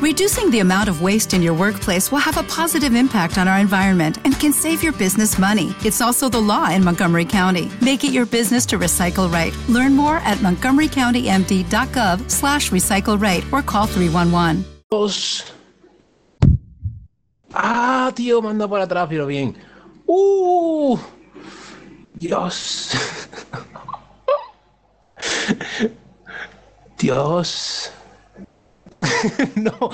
Reducing the amount of waste in your workplace will have a positive impact on our environment and can save your business money. It's also the law in Montgomery County. Make it your business to recycle right. Learn more at montgomerycountymd.gov slash recycle right or call 311. Ah, tío, manda por atrás, pero bien. Uh, Dios. Dios. No.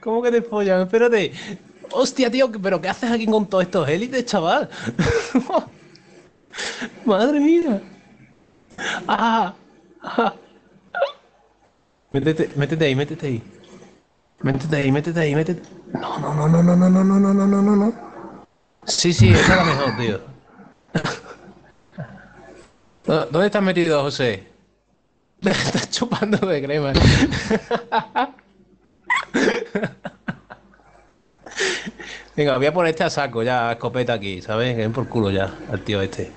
¿Cómo que te follan? Espérate. Hostia, tío, pero ¿qué haces aquí con todos estos élites, chaval? Madre mía. Ah, ah. Métete, métete ahí, métete ahí. Métete ahí, métete ahí, métete. No, no, no, no, no, no, no, no, no, no, no, no. Sí, sí, esa es la mejor, tío. ¿Dónde estás metido, José? Estás chupando de crema. Venga, voy a ponerte a saco ya, escopeta aquí, ¿sabes? Que ven por culo ya, al tío este.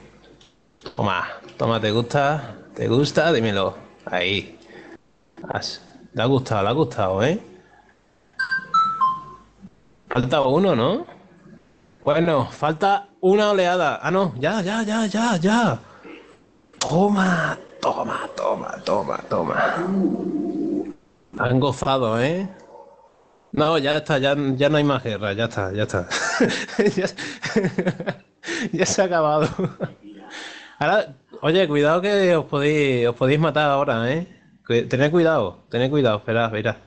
Toma, toma, ¿te gusta? ¿Te gusta? Dímelo. Ahí. Le ha gustado, le ha gustado, ¿eh? Falta uno, ¿no? Bueno, falta una oleada. Ah, no, ya, ya, ya, ya, ya. Toma, toma, toma, toma, toma. Han gozado, ¿eh? No, ya está, ya, ya no hay más guerra, ya está, ya está. ya, se ha acabado. Ahora, oye, cuidado que os podéis, os podéis matar ahora, ¿eh? Tened cuidado, tened cuidado, esperad, esperad.